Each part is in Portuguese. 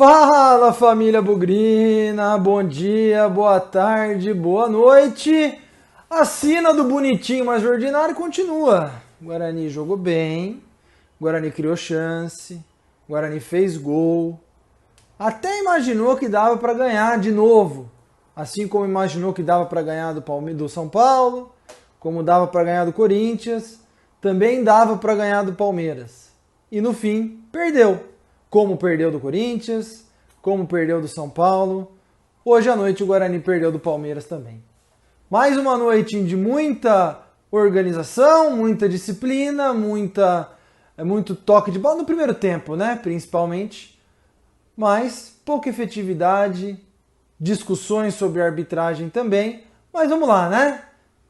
Fala família Bugrina, bom dia, boa tarde, boa noite. A sina do bonitinho mais ordinário continua. Guarani jogou bem, Guarani criou chance, Guarani fez gol. Até imaginou que dava para ganhar de novo, assim como imaginou que dava para ganhar do, Palme do São Paulo, como dava para ganhar do Corinthians, também dava para ganhar do Palmeiras. E no fim, perdeu como perdeu do Corinthians, como perdeu do São Paulo. Hoje à noite o Guarani perdeu do Palmeiras também. Mais uma noite de muita organização, muita disciplina, muita é muito toque de bola no primeiro tempo, né, principalmente. Mas pouca efetividade, discussões sobre arbitragem também. Mas vamos lá, né?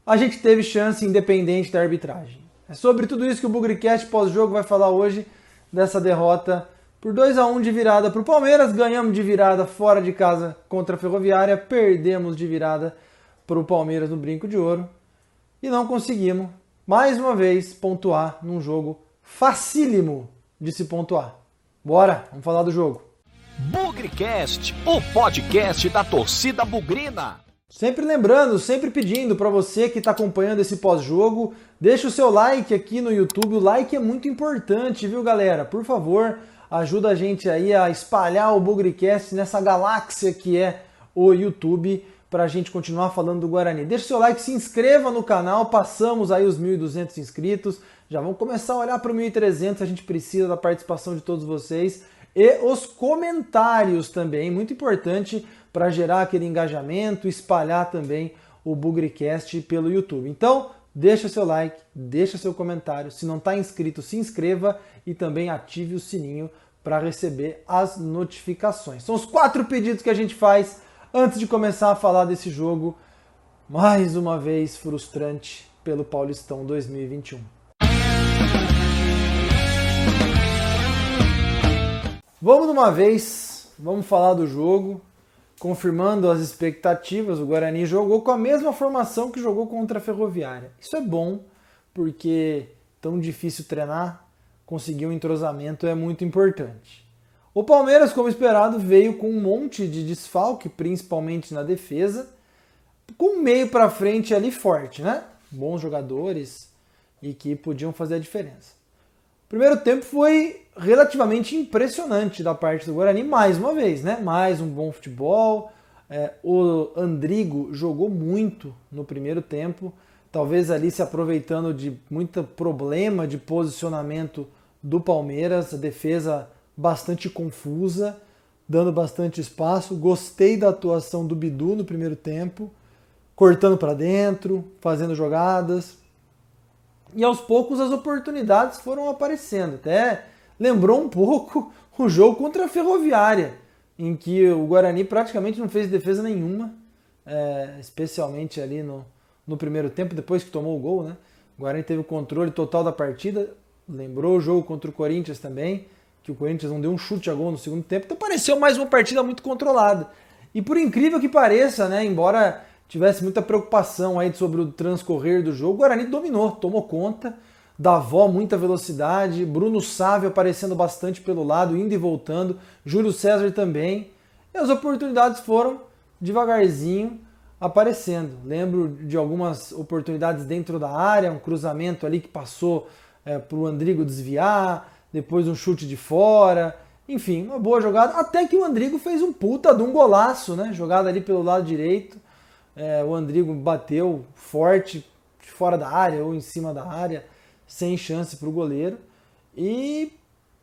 A gente teve chance independente da arbitragem. É sobre tudo isso que o Bugricast pós-jogo vai falar hoje dessa derrota por 2 a 1 de virada para o Palmeiras, ganhamos de virada fora de casa contra a Ferroviária, perdemos de virada para o Palmeiras no Brinco de Ouro e não conseguimos, mais uma vez, pontuar num jogo facílimo de se pontuar. Bora, vamos falar do jogo. Bugrecast, o podcast da torcida bugrina. Sempre lembrando, sempre pedindo para você que está acompanhando esse pós-jogo, deixa o seu like aqui no YouTube. O like é muito importante, viu, galera? Por favor, ajuda a gente aí a espalhar o Bugrecast nessa galáxia que é o YouTube para a gente continuar falando do Guarani. Deixe seu like, se inscreva no canal, passamos aí os 1.200 inscritos, já vamos começar a olhar para o 1.300, a gente precisa da participação de todos vocês e os comentários também, muito importante para gerar aquele engajamento, espalhar também o Bugrecast pelo YouTube. Então, deixa seu like, deixa seu comentário, se não está inscrito, se inscreva e também ative o sininho para receber as notificações. São os quatro pedidos que a gente faz antes de começar a falar desse jogo, mais uma vez frustrante pelo Paulistão 2021. Vamos de uma vez, vamos falar do jogo, confirmando as expectativas. O Guarani jogou com a mesma formação que jogou contra a Ferroviária. Isso é bom, porque tão difícil treinar, conseguir um entrosamento é muito importante. O Palmeiras, como esperado, veio com um monte de desfalque, principalmente na defesa, com um meio para frente ali forte, né? Bons jogadores e que podiam fazer a diferença. Primeiro tempo foi relativamente impressionante da parte do Guarani, mais uma vez, né? Mais um bom futebol. É, o Andrigo jogou muito no primeiro tempo, talvez ali se aproveitando de muito problema de posicionamento do Palmeiras, a defesa bastante confusa, dando bastante espaço. Gostei da atuação do Bidu no primeiro tempo, cortando para dentro, fazendo jogadas. E aos poucos as oportunidades foram aparecendo. Até lembrou um pouco o jogo contra a Ferroviária, em que o Guarani praticamente não fez defesa nenhuma, é, especialmente ali no, no primeiro tempo, depois que tomou o gol, né? O Guarani teve o controle total da partida, Lembrou o jogo contra o Corinthians também, que o Corinthians não deu um chute a gol no segundo tempo. Então pareceu mais uma partida muito controlada. E por incrível que pareça, né, embora tivesse muita preocupação aí sobre o transcorrer do jogo, o Guarani dominou, tomou conta. Davó, muita velocidade. Bruno Sávio aparecendo bastante pelo lado, indo e voltando. Júlio César também. E as oportunidades foram devagarzinho aparecendo. Lembro de algumas oportunidades dentro da área, um cruzamento ali que passou é, para o Andrigo desviar, depois um chute de fora, enfim, uma boa jogada. Até que o Andrigo fez um puta de um golaço, né? Jogada ali pelo lado direito. É, o Andrigo bateu forte fora da área ou em cima da área, sem chance para o goleiro. E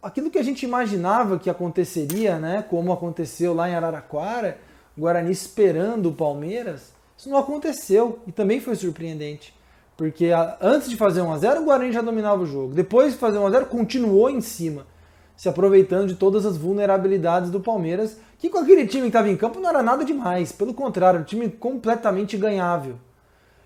aquilo que a gente imaginava que aconteceria, né? Como aconteceu lá em Araraquara, o Guarani esperando o Palmeiras, isso não aconteceu e também foi surpreendente. Porque antes de fazer 1x0, o Guarani já dominava o jogo. Depois de fazer 1x0, continuou em cima, se aproveitando de todas as vulnerabilidades do Palmeiras, que com aquele time que estava em campo não era nada demais. Pelo contrário, um time completamente ganhável.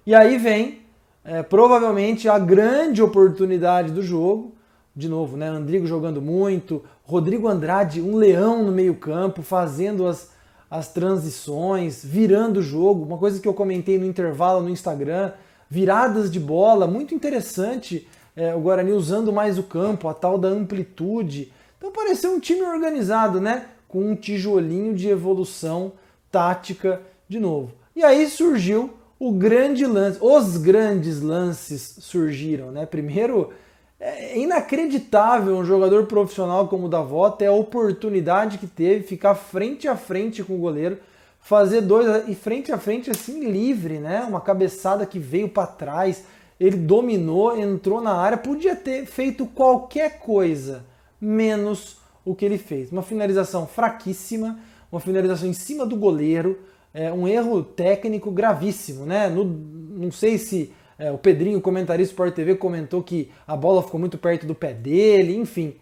E aí vem, é, provavelmente, a grande oportunidade do jogo. De novo, né? Andrigo jogando muito, Rodrigo Andrade, um leão no meio-campo, fazendo as, as transições, virando o jogo. Uma coisa que eu comentei no intervalo no Instagram viradas de bola, muito interessante é, o Guarani usando mais o campo, a tal da amplitude. Então pareceu um time organizado, né? com um tijolinho de evolução tática de novo. E aí surgiu o grande lance, os grandes lances surgiram, né? Primeiro, é inacreditável um jogador profissional como o Davó ter a oportunidade que teve, ficar frente a frente com o goleiro, fazer dois e frente a frente assim livre, né? Uma cabeçada que veio para trás, ele dominou, entrou na área, podia ter feito qualquer coisa, menos o que ele fez. Uma finalização fraquíssima, uma finalização em cima do goleiro, é, um erro técnico gravíssimo, né? No, não sei se é, o Pedrinho, comentarista Sport TV, comentou que a bola ficou muito perto do pé dele, enfim.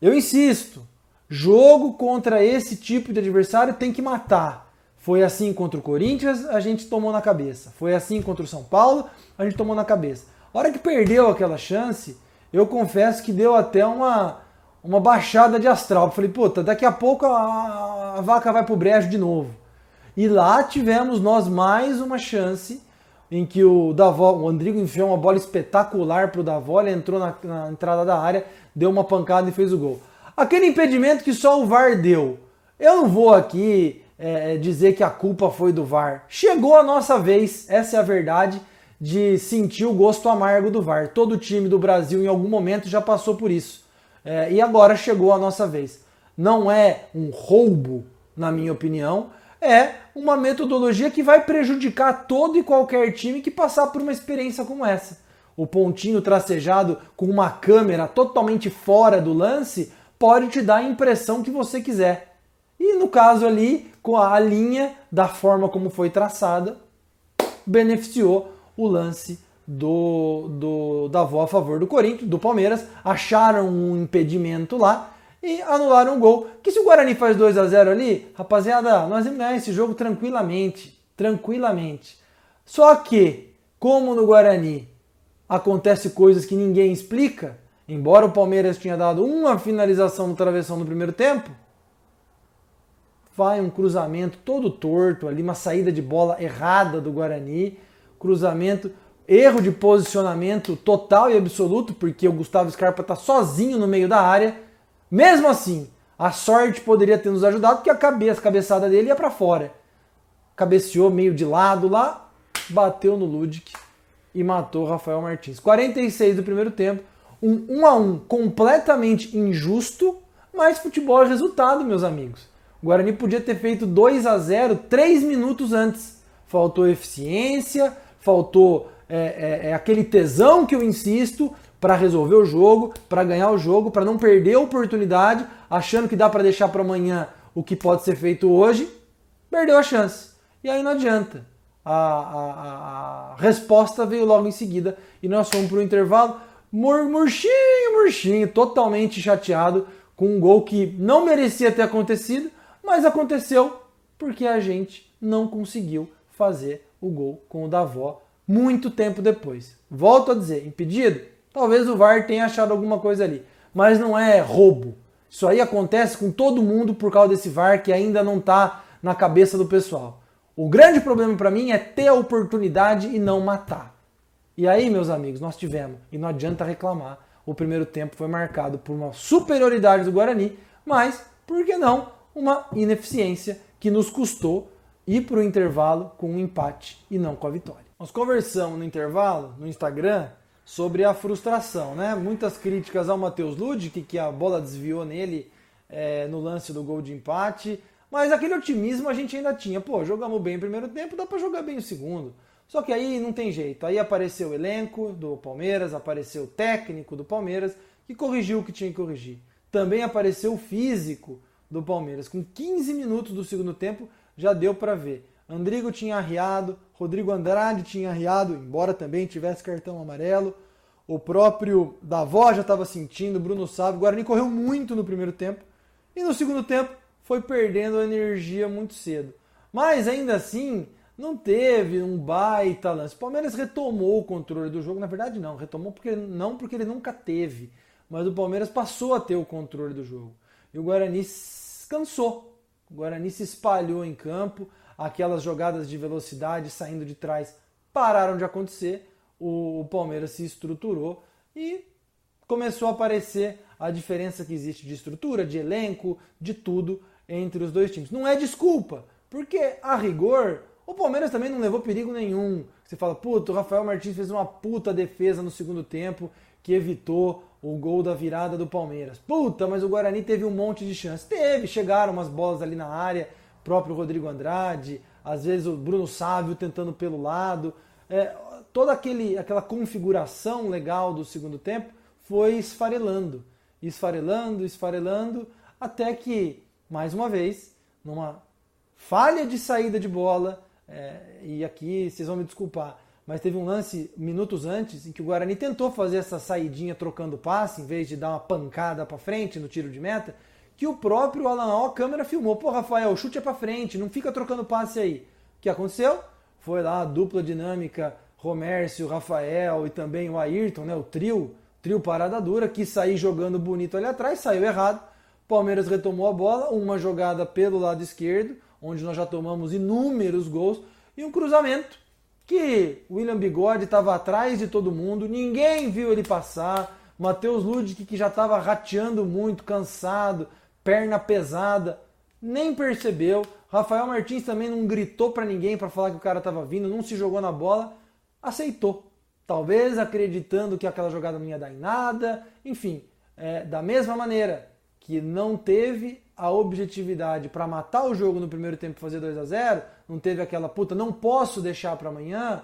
Eu insisto, jogo contra esse tipo de adversário tem que matar. Foi assim contra o Corinthians, a gente tomou na cabeça. Foi assim contra o São Paulo, a gente tomou na cabeça. A hora que perdeu aquela chance, eu confesso que deu até uma, uma baixada de astral. Eu falei, puta, daqui a pouco a, a vaca vai pro brejo de novo. E lá tivemos nós mais uma chance em que o Davó, o Andrigo enfiou uma bola espetacular para o Davó, ele entrou na, na, entrada da área, deu uma pancada e fez o gol. Aquele impedimento que só o VAR deu. Eu não vou aqui é, dizer que a culpa foi do VAR. Chegou a nossa vez, essa é a verdade, de sentir o gosto amargo do VAR. Todo time do Brasil em algum momento já passou por isso. É, e agora chegou a nossa vez. Não é um roubo, na minha opinião, é uma metodologia que vai prejudicar todo e qualquer time que passar por uma experiência como essa. O pontinho tracejado com uma câmera totalmente fora do lance pode te dar a impressão que você quiser. E no caso ali, com a linha da forma como foi traçada, beneficiou o lance do, do da avó a favor do Corinthians, do Palmeiras. Acharam um impedimento lá e anularam o gol. Que se o Guarani faz 2 a 0 ali, rapaziada, nós vamos ganhar esse jogo tranquilamente, tranquilamente. Só que, como no Guarani acontece coisas que ninguém explica, embora o Palmeiras tinha dado uma finalização no travessão no primeiro tempo, vai um cruzamento todo torto ali, uma saída de bola errada do Guarani, cruzamento, erro de posicionamento total e absoluto, porque o Gustavo Scarpa está sozinho no meio da área mesmo assim, a sorte poderia ter nos ajudado porque a cabeça, a cabeçada dele ia para fora. Cabeceou meio de lado lá, bateu no Ludic e matou Rafael Martins. 46 do primeiro tempo, um 1 a 1 completamente injusto, mas futebol é resultado, meus amigos. O Guarani podia ter feito 2 a 0 3 minutos antes. Faltou eficiência, faltou é, é, é aquele tesão que eu insisto, para resolver o jogo, para ganhar o jogo, para não perder a oportunidade, achando que dá para deixar para amanhã o que pode ser feito hoje, perdeu a chance. E aí não adianta. A, a, a resposta veio logo em seguida e nós fomos para o intervalo mur, murchinho, murchinho, totalmente chateado com um gol que não merecia ter acontecido, mas aconteceu porque a gente não conseguiu fazer o gol com o Davó muito tempo depois. Volto a dizer, impedido? Talvez o VAR tenha achado alguma coisa ali, mas não é roubo. Isso aí acontece com todo mundo por causa desse VAR que ainda não está na cabeça do pessoal. O grande problema para mim é ter a oportunidade e não matar. E aí, meus amigos, nós tivemos, e não adianta reclamar, o primeiro tempo foi marcado por uma superioridade do Guarani, mas, por que não, uma ineficiência que nos custou ir para o intervalo com um empate e não com a vitória. Nós conversamos no intervalo, no Instagram, sobre a frustração, né? Muitas críticas ao Matheus Ludic, que a bola desviou nele é, no lance do gol de empate, mas aquele otimismo a gente ainda tinha. Pô, jogamos bem o primeiro tempo, dá para jogar bem o segundo. Só que aí não tem jeito. Aí apareceu o elenco do Palmeiras, apareceu o técnico do Palmeiras, que corrigiu o que tinha que corrigir. Também apareceu o físico do Palmeiras. Com 15 minutos do segundo tempo, já deu para ver. Andrigo tinha arriado, Rodrigo Andrade tinha arriado, embora também tivesse cartão amarelo. O próprio Davó já estava sentindo, Bruno Sávio. O Guarani correu muito no primeiro tempo e no segundo tempo foi perdendo a energia muito cedo. Mas ainda assim, não teve um baita lance. O Palmeiras retomou o controle do jogo, na verdade não, retomou porque não porque ele nunca teve, mas o Palmeiras passou a ter o controle do jogo. E o Guarani cansou. O Guarani se espalhou em campo, aquelas jogadas de velocidade saindo de trás pararam de acontecer, o Palmeiras se estruturou e começou a aparecer a diferença que existe de estrutura, de elenco, de tudo entre os dois times. Não é desculpa, porque a rigor o Palmeiras também não levou perigo nenhum. Você fala, puta, o Rafael Martins fez uma puta defesa no segundo tempo que evitou o gol da virada do Palmeiras. Puta, mas o Guarani teve um monte de chance. Teve, chegaram umas bolas ali na área, próprio Rodrigo Andrade, às vezes o Bruno Sávio tentando pelo lado. É, toda aquele, aquela configuração legal do segundo tempo foi esfarelando, esfarelando, esfarelando, até que, mais uma vez, numa falha de saída de bola, é, e aqui vocês vão me desculpar, mas teve um lance minutos antes em que o Guarani tentou fazer essa saidinha trocando passe, em vez de dar uma pancada para frente no tiro de meta, que o próprio Alan a câmera filmou. Pô, Rafael, chute é para frente, não fica trocando passe aí. O que aconteceu? Foi lá a dupla dinâmica Romércio, Rafael e também o Ayrton, né, o trio, trio parada dura, que saiu jogando bonito ali atrás, saiu errado. Palmeiras retomou a bola, uma jogada pelo lado esquerdo, onde nós já tomamos inúmeros gols, e um cruzamento que William Bigode estava atrás de todo mundo, ninguém viu ele passar. Matheus Ludic, que já estava rateando muito, cansado, perna pesada, nem percebeu. Rafael Martins também não gritou para ninguém para falar que o cara estava vindo, não se jogou na bola, aceitou. Talvez acreditando que aquela jogada não ia dar em nada, enfim, é, da mesma maneira que não teve a objetividade para matar o jogo no primeiro tempo e fazer 2 a 0 não teve aquela puta, não posso deixar para amanhã,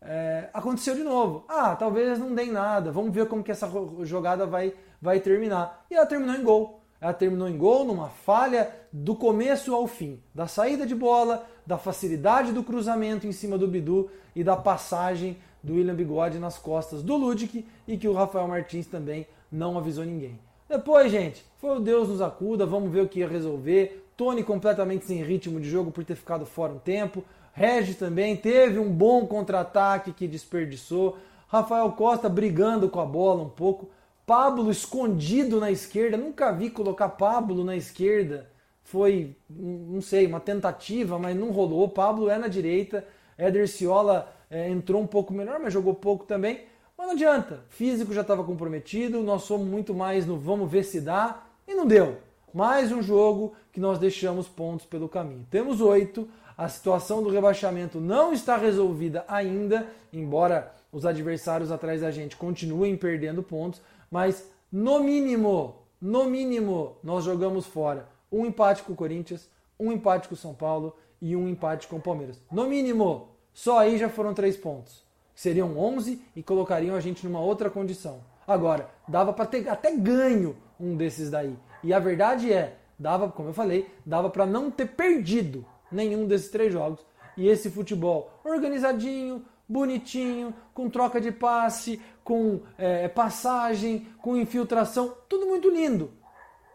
é, aconteceu de novo. Ah, talvez não dê nada, vamos ver como que essa jogada vai, vai terminar. E ela terminou em gol. Ela terminou em gol numa falha do começo ao fim, da saída de bola, da facilidade do cruzamento em cima do Bidu e da passagem do William Bigode nas costas do Ludic e que o Rafael Martins também não avisou ninguém. Depois, gente, foi o Deus nos acuda, vamos ver o que ia resolver. Tony completamente sem ritmo de jogo por ter ficado fora um tempo. Regis também teve um bom contra-ataque que desperdiçou. Rafael Costa brigando com a bola um pouco. Pablo escondido na esquerda. Nunca vi colocar Pablo na esquerda. Foi, não sei, uma tentativa, mas não rolou. Pablo é na direita. Éder Ciola é, entrou um pouco melhor, mas jogou pouco também. Mas não adianta, físico já estava comprometido, nós somos muito mais no vamos ver se dá, e não deu. Mais um jogo que nós deixamos pontos pelo caminho. Temos oito, a situação do rebaixamento não está resolvida ainda, embora os adversários atrás da gente continuem perdendo pontos, mas no mínimo, no mínimo, nós jogamos fora um empate com o Corinthians, um empate com o São Paulo e um empate com o Palmeiras. No mínimo, só aí já foram três pontos seriam 11 e colocariam a gente numa outra condição. Agora, dava para ter até ganho um desses daí. E a verdade é, dava, como eu falei, dava para não ter perdido nenhum desses três jogos. E esse futebol organizadinho, bonitinho, com troca de passe, com é, passagem, com infiltração, tudo muito lindo.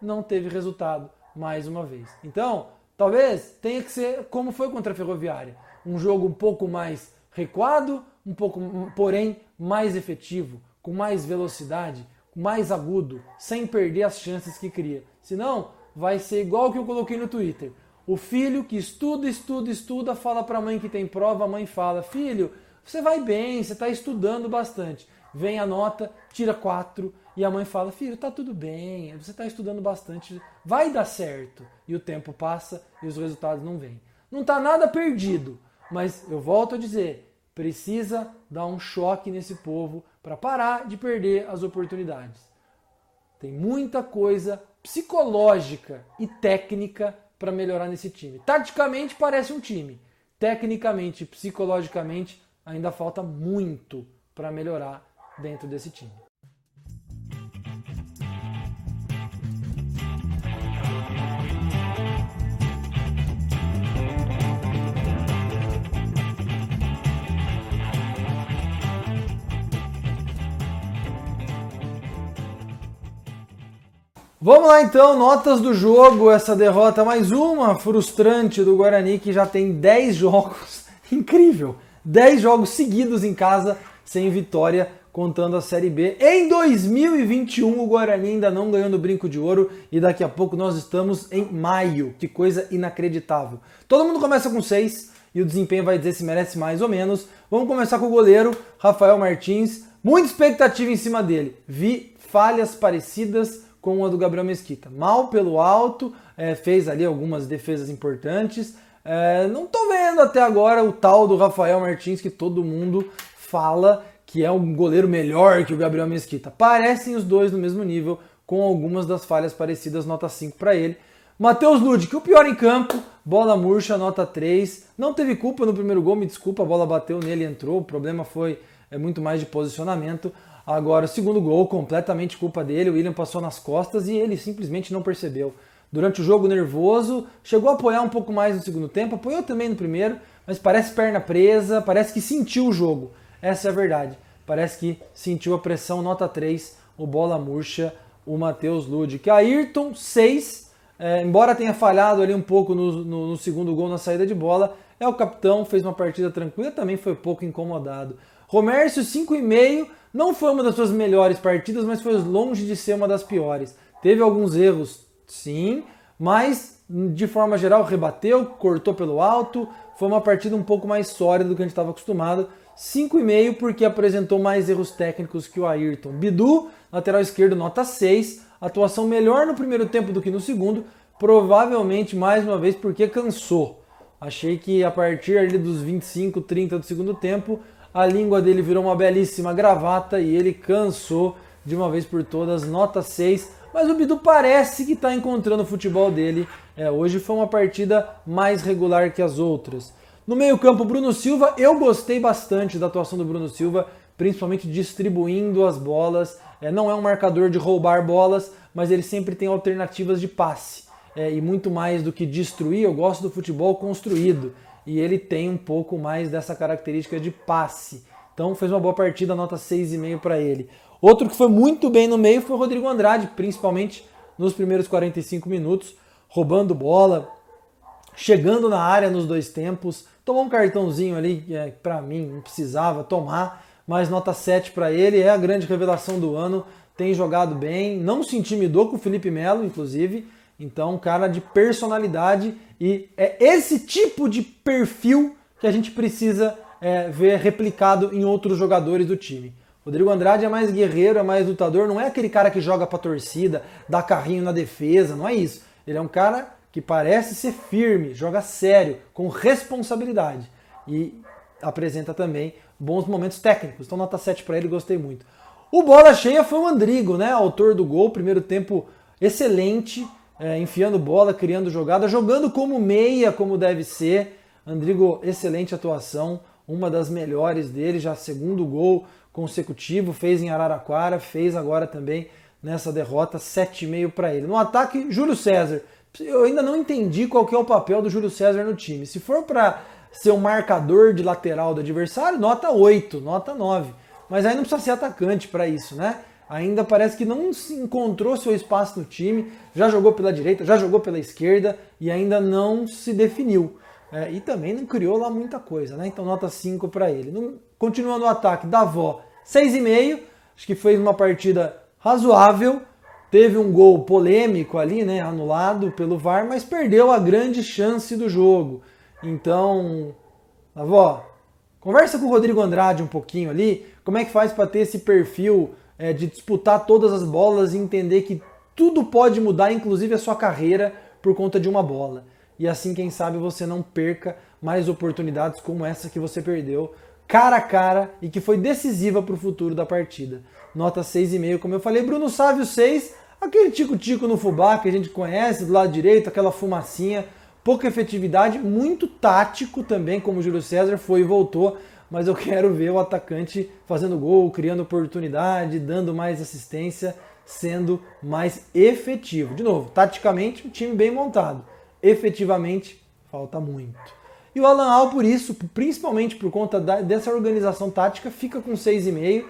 Não teve resultado mais uma vez. Então, talvez tenha que ser como foi contra a Ferroviária. Um jogo um pouco mais recuado, um pouco, porém, mais efetivo, com mais velocidade, mais agudo, sem perder as chances que cria. Senão, vai ser igual que eu coloquei no Twitter. O filho que estuda, estuda, estuda, fala para a mãe que tem prova, a mãe fala: Filho, você vai bem, você está estudando bastante. Vem a nota, tira quatro, e a mãe fala: Filho, tá tudo bem, você está estudando bastante, vai dar certo. E o tempo passa e os resultados não vêm. Não está nada perdido, mas eu volto a dizer: precisa dar um choque nesse povo para parar de perder as oportunidades. Tem muita coisa psicológica e técnica para melhorar nesse time. Taticamente parece um time, tecnicamente, psicologicamente ainda falta muito para melhorar dentro desse time. Vamos lá então, notas do jogo, essa derrota mais uma frustrante do Guarani que já tem 10 jogos, incrível, 10 jogos seguidos em casa sem vitória, contando a Série B. Em 2021 o Guarani ainda não ganhou no Brinco de Ouro e daqui a pouco nós estamos em maio, que coisa inacreditável. Todo mundo começa com 6 e o desempenho vai dizer se merece mais ou menos. Vamos começar com o goleiro Rafael Martins, muita expectativa em cima dele. Vi falhas parecidas com a do Gabriel Mesquita. Mal pelo alto, é, fez ali algumas defesas importantes. É, não tô vendo até agora o tal do Rafael Martins que todo mundo fala que é um goleiro melhor que o Gabriel Mesquita. Parecem os dois no mesmo nível, com algumas das falhas parecidas, nota 5 para ele. Matheus Ludic, o pior em campo, bola murcha, nota 3. Não teve culpa no primeiro gol, me desculpa, a bola bateu nele entrou. O problema foi é muito mais de posicionamento. Agora, o segundo gol, completamente culpa dele. O William passou nas costas e ele simplesmente não percebeu. Durante o jogo nervoso, chegou a apoiar um pouco mais no segundo tempo, apoiou também no primeiro, mas parece perna presa, parece que sentiu o jogo. Essa é a verdade. Parece que sentiu a pressão, nota 3, o bola murcha, o Matheus Ludic. Ayrton, 6, é, embora tenha falhado ali um pouco no, no, no segundo gol na saída de bola, é o capitão, fez uma partida tranquila, também foi pouco incomodado. Romércio, 5,5. Não foi uma das suas melhores partidas, mas foi longe de ser uma das piores. Teve alguns erros, sim, mas de forma geral rebateu, cortou pelo alto. Foi uma partida um pouco mais sólida do que a gente estava acostumado. 5,5 porque apresentou mais erros técnicos que o Ayrton. Bidu, lateral esquerdo, nota 6. Atuação melhor no primeiro tempo do que no segundo. Provavelmente, mais uma vez, porque cansou. Achei que a partir ali dos 25, 30 do segundo tempo, a língua dele virou uma belíssima gravata e ele cansou de uma vez por todas, nota 6. Mas o Bidu parece que está encontrando o futebol dele. É, hoje foi uma partida mais regular que as outras. No meio-campo, Bruno Silva, eu gostei bastante da atuação do Bruno Silva, principalmente distribuindo as bolas. É, não é um marcador de roubar bolas, mas ele sempre tem alternativas de passe. É, e muito mais do que destruir, eu gosto do futebol construído e ele tem um pouco mais dessa característica de passe. Então fez uma boa partida, nota 6,5 para ele. Outro que foi muito bem no meio foi o Rodrigo Andrade, principalmente nos primeiros 45 minutos, roubando bola, chegando na área nos dois tempos. Tomou um cartãozinho ali é, para mim não precisava tomar, mas nota 7 para ele, é a grande revelação do ano. Tem jogado bem, não se intimidou com o Felipe Melo, inclusive. Então, um cara de personalidade e é esse tipo de perfil que a gente precisa é, ver replicado em outros jogadores do time. Rodrigo Andrade é mais guerreiro, é mais lutador, não é aquele cara que joga pra torcida, dá carrinho na defesa, não é isso. Ele é um cara que parece ser firme, joga sério, com responsabilidade e apresenta também bons momentos técnicos. Então, nota 7 para ele, gostei muito. O bola cheia foi o Andrigo, né? Autor do gol, primeiro tempo excelente é, enfiando bola, criando jogada, jogando como meia, como deve ser. Andrigo, excelente atuação, uma das melhores dele, já segundo gol consecutivo, fez em Araraquara, fez agora também nessa derrota, 7,5 para ele. No ataque, Júlio César. Eu ainda não entendi qual que é o papel do Júlio César no time. Se for para ser um marcador de lateral do adversário, nota 8, nota 9. Mas aí não precisa ser atacante para isso, né? Ainda parece que não se encontrou seu espaço no time, já jogou pela direita, já jogou pela esquerda e ainda não se definiu. É, e também não criou lá muita coisa, né? Então nota 5 para ele. No, continuando o ataque, Davó, 6,5, acho que fez uma partida razoável, teve um gol polêmico ali, né, anulado pelo VAR, mas perdeu a grande chance do jogo. Então, Davó, conversa com o Rodrigo Andrade um pouquinho ali, como é que faz para ter esse perfil é, de disputar todas as bolas e entender que tudo pode mudar, inclusive a sua carreira, por conta de uma bola. E assim, quem sabe, você não perca mais oportunidades como essa que você perdeu, cara a cara, e que foi decisiva para o futuro da partida. Nota 6,5, como eu falei. Bruno Sávio 6, aquele tico-tico no fubá que a gente conhece, do lado direito, aquela fumacinha, pouca efetividade, muito tático também, como o Júlio César foi e voltou mas eu quero ver o atacante fazendo gol, criando oportunidade, dando mais assistência, sendo mais efetivo. De novo, taticamente, um time bem montado. Efetivamente, falta muito. E o Alan Al, por isso, principalmente por conta da, dessa organização tática, fica com 6,5.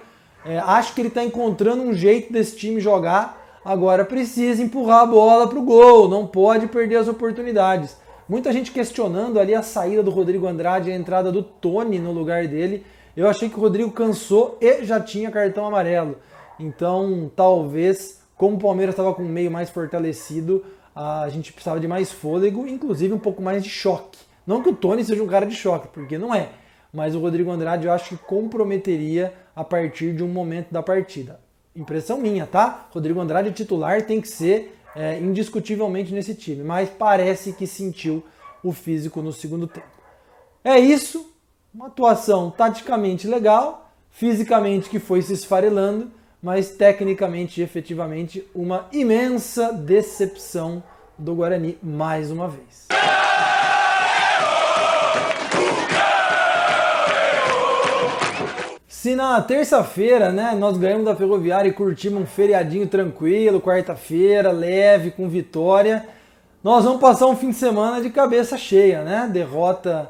É, acho que ele está encontrando um jeito desse time jogar. Agora precisa empurrar a bola para o gol, não pode perder as oportunidades. Muita gente questionando ali a saída do Rodrigo Andrade e a entrada do Tony no lugar dele. Eu achei que o Rodrigo cansou e já tinha cartão amarelo. Então, talvez, como o Palmeiras estava com o meio mais fortalecido, a gente precisava de mais fôlego, inclusive um pouco mais de choque. Não que o Tony seja um cara de choque, porque não é. Mas o Rodrigo Andrade eu acho que comprometeria a partir de um momento da partida. Impressão minha, tá? Rodrigo Andrade titular tem que ser é, indiscutivelmente nesse time, mas parece que sentiu o físico no segundo tempo. É isso, uma atuação taticamente legal, fisicamente que foi se esfarelando, mas tecnicamente e efetivamente uma imensa decepção do Guarani mais uma vez. Se na terça-feira, né, nós ganhamos da Ferroviária e curtimos um feriadinho tranquilo, quarta-feira, leve, com vitória, nós vamos passar um fim de semana de cabeça cheia, né? Derrota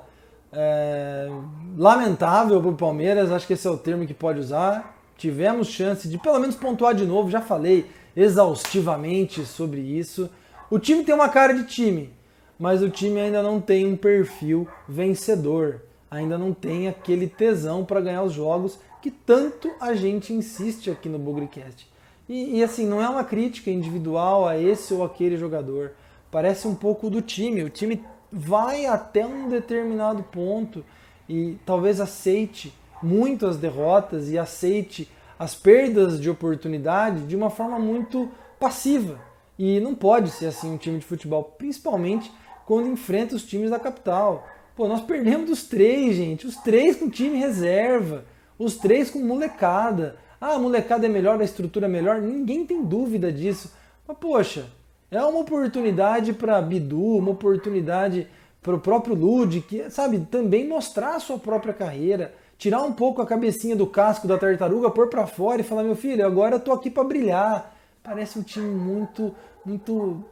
é, lamentável para o Palmeiras, acho que esse é o termo que pode usar. Tivemos chance de pelo menos pontuar de novo, já falei exaustivamente sobre isso. O time tem uma cara de time, mas o time ainda não tem um perfil vencedor ainda não tem aquele tesão para ganhar os jogos que tanto a gente insiste aqui no Bugrecast. E, e, assim, não é uma crítica individual a esse ou aquele jogador. Parece um pouco do time. O time vai até um determinado ponto e talvez aceite muito as derrotas e aceite as perdas de oportunidade de uma forma muito passiva. E não pode ser assim um time de futebol, principalmente quando enfrenta os times da capital. Pô, nós perdemos os três, gente. Os três com time reserva. Os três com molecada. Ah, a molecada é melhor, a estrutura é melhor. Ninguém tem dúvida disso. Mas, poxa, é uma oportunidade para Bidu, uma oportunidade para o próprio Lud, que, sabe, também mostrar a sua própria carreira. Tirar um pouco a cabecinha do casco da tartaruga, pôr para fora e falar: meu filho, agora eu tô aqui para brilhar. Parece um time muito, muito,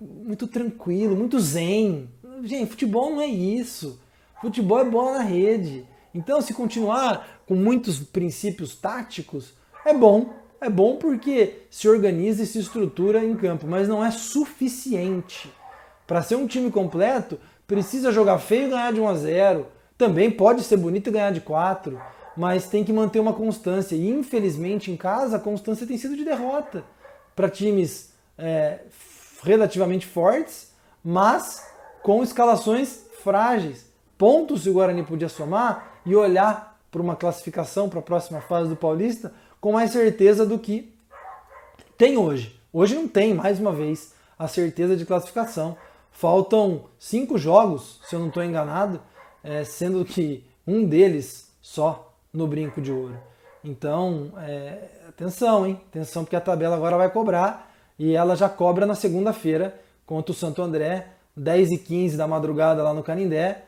muito tranquilo, muito zen. Gente, futebol não é isso. Futebol é bola na rede. Então, se continuar com muitos princípios táticos, é bom. É bom porque se organiza e se estrutura em campo, mas não é suficiente. Para ser um time completo, precisa jogar feio e ganhar de 1 a 0. Também pode ser bonito e ganhar de 4, mas tem que manter uma constância. E infelizmente em casa a constância tem sido de derrota para times é, relativamente fortes, mas com escalações frágeis. Pontos o Guarani podia somar e olhar para uma classificação para a próxima fase do Paulista com mais certeza do que tem hoje. Hoje não tem, mais uma vez, a certeza de classificação. Faltam cinco jogos, se eu não estou enganado, é, sendo que um deles só no brinco de ouro. Então, é, atenção, hein? Atenção, porque a tabela agora vai cobrar e ela já cobra na segunda-feira contra o Santo André 10 e 15 da madrugada lá no Canindé.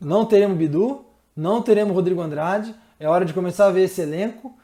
Não teremos Bidu, não teremos Rodrigo Andrade. É hora de começar a ver esse elenco.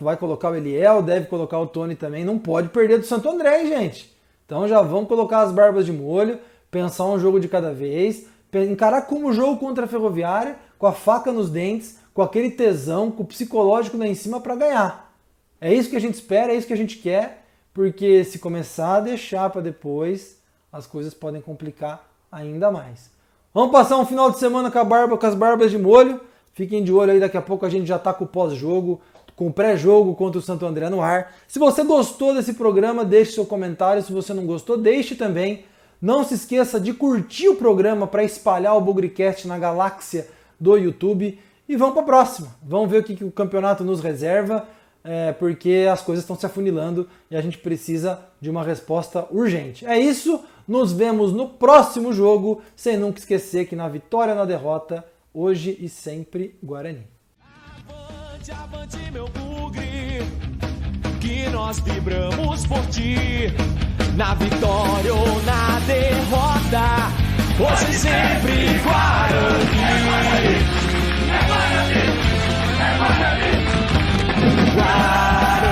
Vai colocar o Eliel, deve colocar o Tony também. Não pode perder do Santo André, gente. Então já vamos colocar as barbas de molho, pensar um jogo de cada vez, encarar como jogo contra a Ferroviária, com a faca nos dentes, com aquele tesão, com o psicológico lá em cima para ganhar. É isso que a gente espera, é isso que a gente quer, porque se começar a deixar para depois, as coisas podem complicar ainda mais. Vamos passar um final de semana com barba, com as barbas de molho. Fiquem de olho aí, daqui a pouco a gente já está com o pós-jogo, com o pré-jogo contra o Santo André no ar. Se você gostou desse programa, deixe seu comentário. Se você não gostou, deixe também. Não se esqueça de curtir o programa para espalhar o Bugrecast na galáxia do YouTube. E vamos para a próxima. Vamos ver o que, que o campeonato nos reserva, é, porque as coisas estão se afunilando e a gente precisa de uma resposta urgente. É isso. Nos vemos no próximo jogo, sem nunca esquecer que na vitória ou na derrota, hoje e sempre Guarani. Avante, avante, meu bugre, que nós vibramos por ti, na vitória ou na derrota, hoje e sempre Guarani. ride.